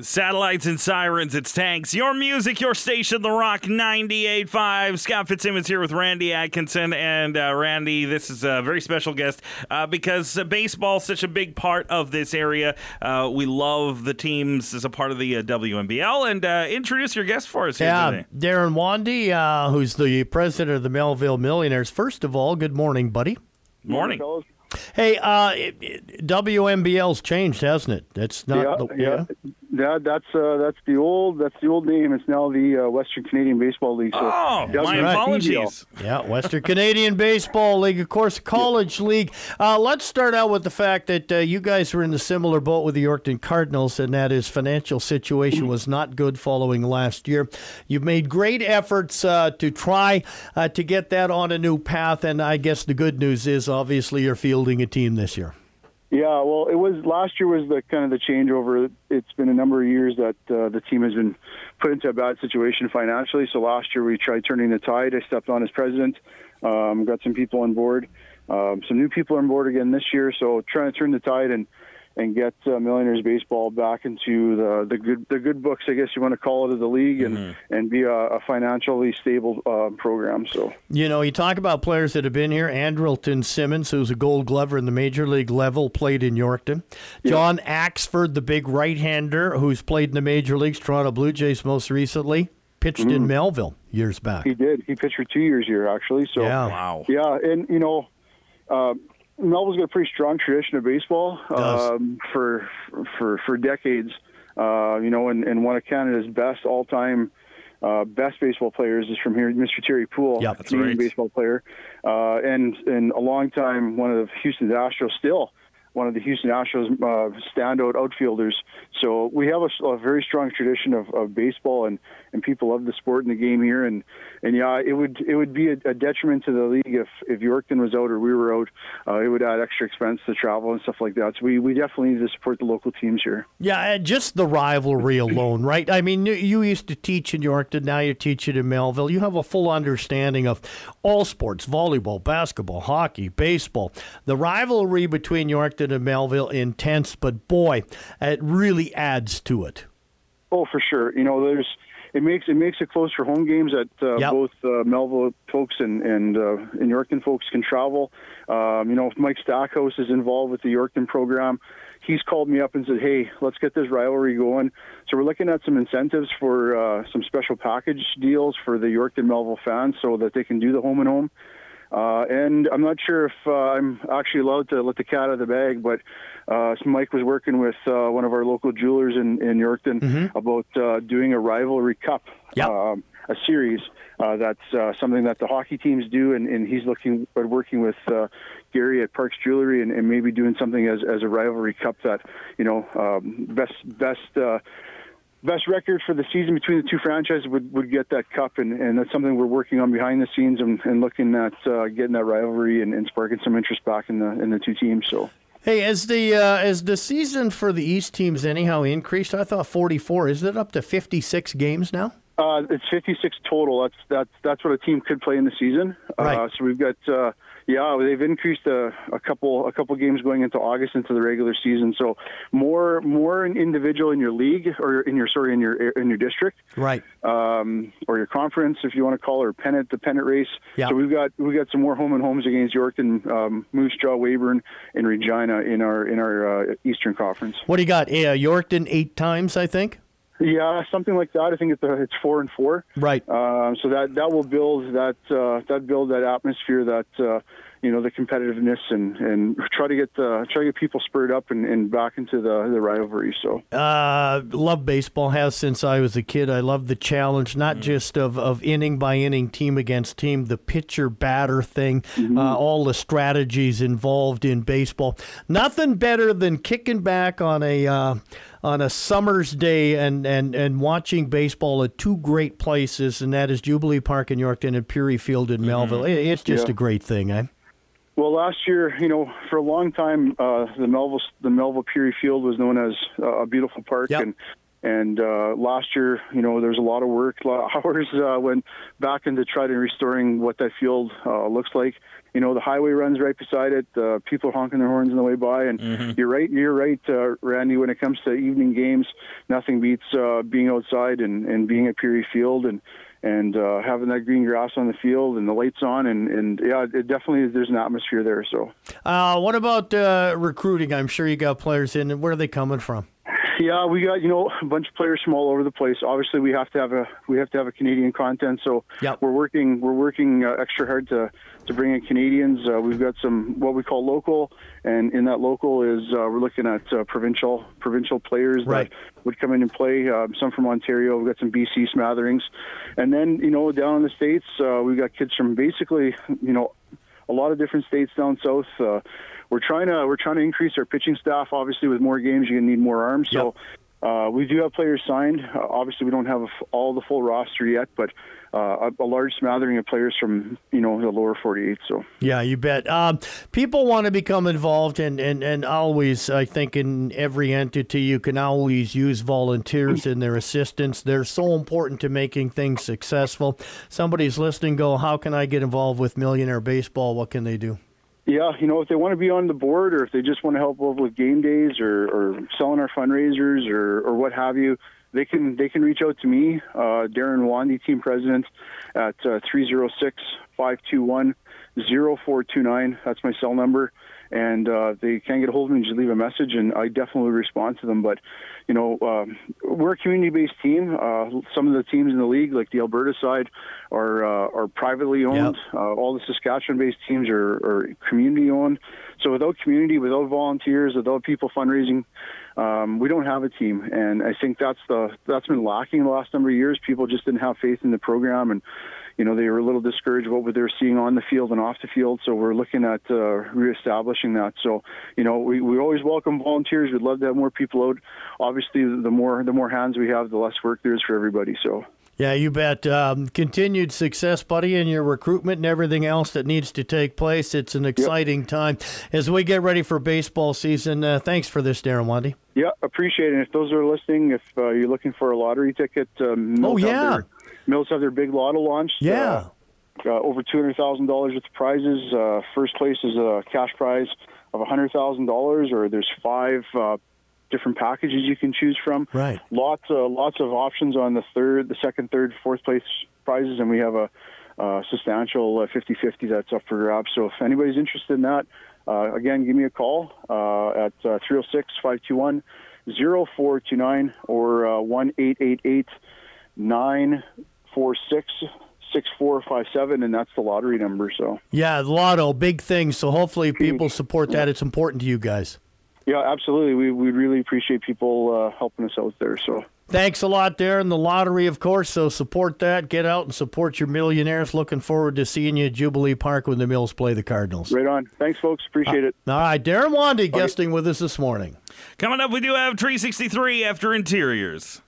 Satellites and sirens, it's tanks. Your music, your station, The Rock 98.5. Scott Fitzsimmons here with Randy Atkinson. And uh, Randy, this is a very special guest uh, because uh, baseball is such a big part of this area. Uh, we love the teams as a part of the uh, WMBL. And uh, introduce your guest for us here Yeah, today. Darren Wandy, uh, who's the president of the Melville Millionaires. First of all, good morning, buddy. Morning. Hey, uh, it, it, WMBL's changed, hasn't it? That's not yeah, the yeah. That, that's uh, that's the old that's the old name. It's now the uh, Western Canadian Baseball League. So Oh, my right. apologies. Yeah, Western Canadian Baseball League, of course, College League. Uh, let's start out with the fact that uh, you guys were in a similar boat with the Yorkton Cardinals, and that is financial situation was not good following last year. You've made great efforts uh, to try uh, to get that on a new path, and I guess the good news is obviously you're fielding a team this year. Yeah, well, it was last year was the kind of the changeover. It's been a number of years that uh, the team has been put into a bad situation financially. So last year we tried turning the tide. I stepped on as president, um, got some people on board, um, some new people on board again this year. So trying to turn the tide and and get uh, Millionaires baseball back into the the good the good books, I guess you want to call it, of the league, and and be a, a financially stable uh, program. So. You know, you talk about players that have been here. Andrelton Simmons, who's a gold glover in the major league level, played in Yorkton. John Axford, the big right hander, who's played in the major leagues, Toronto Blue Jays most recently, pitched in Melville years back. He did. He pitched for two years here, actually. So Yeah. Wow. yeah, and you know, uh, Melville's got a pretty strong tradition of baseball um, for for for decades. Uh, you know, and, and one of Canada's best all-time uh, best baseball players is from here, Mr. Terry Puhl, That's Canadian right. baseball player, uh, and and a long time one of the Houston Astros still. One of the Houston Astros uh, standout outfielders. So we have a, a very strong tradition of, of baseball, and, and people love the sport and the game here. And, and yeah, it would it would be a, a detriment to the league if, if Yorkton was out or we were out. Uh, it would add extra expense to travel and stuff like that. So we, we definitely need to support the local teams here. Yeah, just the rivalry alone, right? I mean, you- you used to teach in Yorkton, now you're teaching in Melville. You have a full understanding of all sports volleyball, basketball, hockey, baseball. The rivalry between Yorkton and Melville intense, but boy, it really adds to it. Oh, for sure. You know, there's it makes it makes it close for home games that uh, Yep. both uh, Melville folks and and uh, and Yorkton folks can travel. Um, you know, if Mike Stackhouse is involved with the Yorkton program, he's called me up and said, "Hey, let's get this rivalry going." So we're looking at some incentives for uh, some special package deals for the Yorkton Melville fans, so that they can do the home and home. Uh, and I'm not sure if uh, I'm actually allowed to let the cat out of the bag, but uh, Mike was working with uh, one of our local jewelers in, in Yorkton about uh, doing a rivalry cup, Yep. um, a series. Uh, that's uh, something that the hockey teams do, and, and he's looking at working with uh, Gary at Parks Jewelry, and, and maybe doing something as, as a rivalry cup that you know um, best best. Best record for the season between the two franchises would, would get that cup, and, and that's something we're working on behind the scenes and, and looking at uh, getting that rivalry and, and sparking some interest back in the in the two teams. So. Hey, as the uh, as the season for the East teams anyhow increased, I thought 44. Is it up to 56 games now? Uh, it's 56 total. That's that's that's what a team could play in the season. Right. Uh, so we've got uh, yeah, they've increased a, a couple a couple games going into August into the regular season. So more more an individual in your league or in your sorry in your in your district. Right. um, or your conference, if you want to call it, or pennant, the pennant race. Yeah. So we've got we've got some more home and homes against Yorkton, um, Moose Jaw, Weyburn, and Regina in our in our uh, Eastern Conference. What do you got? Uh, Yorkton eight times, I think. Yeah, something like that. I think it's uh, it's four and four. Right. Um, so that that will build that uh, that build that atmosphere that uh, you know the competitiveness and, and try to get the try to get people spurred up and, and back into the the rivalry. So Uh, love baseball has since I was a kid. I love the challenge, not just of, of inning by inning, team against team, the pitcher batter thing, uh, all the strategies involved in baseball. Nothing better than kicking back on a uh, on a summer's day and, and, and watching baseball at two great places, and that is Jubilee Park in Yorkton and Peary Field in Melville. It, it's just Yeah. a great thing, eh? Well, last year, you know, for a long time, uh, the Melville the Melville Peary Field was known as uh, a beautiful park, Yep. and And uh, last year, you know, there's a lot of work, a lot of hours uh, went back into trying to restoring what that field uh, looks like. You know, the highway runs right beside it. Uh, people are honking their horns on the way by, and mm-hmm. you're right. You're right, uh, Randy. When it comes to evening games, nothing beats uh, being outside and, and being at Peary Field and and uh, having that green grass on the field and the lights on and, and yeah, it definitely there's an atmosphere there. So, uh, what about uh, recruiting? I'm sure you got players in. Where are they coming from? Yeah, we got you know a bunch of players from all over the place. Obviously, we have to have a we have to have a Canadian content, so yep. we're working we're working uh, extra hard to to bring in Canadians. Uh, we've got some what we call local, and in that local is uh, we're looking at uh, provincial provincial players right. that would come in and play. Uh, some from Ontario. We've got some BC smatterings, and then you know down in the states uh, we've got kids from basically you know a lot of different states down south. Uh, we're trying to we're trying to increase our pitching staff. Obviously, with more games, you're gonna need more arms. Yep. So uh, we do have players signed. Uh, obviously, we don't have all the full roster yet, but uh, a, a, large smattering of players from you know the lower 48. So yeah, you bet. Um, people want to become involved, and, and and always, I think, in every entity, you can always use volunteers and their assistance. They're so important to making things successful. Somebody's listening. Go, how can I get involved with Millionaire Baseball? What can they do? Yeah, you know, if they want to be on the board or if they just want to help with game days or, or selling our fundraisers or, or what have you, they can they can reach out to me, uh, Darren Wandy, team president, at uh, 306 521 0429. That's my cell number and uh, they can't get a hold of me, just leave a message, and I definitely respond to them. But you know, um, we're a community-based team. Uh, some of the teams in the league, like the Alberta side, are uh, are privately owned. Yep. Uh, all the Saskatchewan-based teams are, are community-owned. So without community, without volunteers, without people fundraising, um, we don't have a team. And I think that's the that's been lacking the last number of years. People just didn't have faith in the program and you know, they were a little discouraged what they were seeing on the field and off the field. So we're looking at uh, reestablishing that. So, you know, we, we always welcome volunteers. We'd love to have more people out. Obviously, the more the more hands we have, the less work there is for everybody. So. Yeah, you bet. Um, continued success, buddy, in your recruitment and everything else that needs to take place. It's an exciting yep. time as we get ready for baseball season. Uh, thanks for this, Darren Wandy. Yeah, appreciate it. And if those are listening, if uh, you're looking for a lottery ticket, um, oh yeah, Mills have their big lotto launch. Yeah. Uh, uh, over two hundred thousand dollars worth of prizes. Uh, first place is a cash prize of hundred thousand dollars, or there's five uh, different packages you can choose from. Right. Lots, uh, lots of options on the third, the second, third, fourth place prizes, and we have a uh, substantial uh, 50-50 that's up for grabs. So if anybody's interested in that, uh, again, give me a call uh, at uh, 306-521-0429 or uh, one eight eight eight nine four six six four five seven, and that's the lottery number. So yeah, the lotto, big thing. So hopefully people support that. It's important to you guys. Yeah, absolutely. We we really appreciate people uh, helping us out there. So. Thanks a lot, Darren. The lottery, of course, so support that. Get out and support your millionaires. Looking forward to seeing you at Jubilee Park when the Mills play the Cardinals. Right on. Thanks, folks. Appreciate uh, it. All right, Darren Wandy okay. guesting with us this morning. Coming up, we do have 363 after interiors.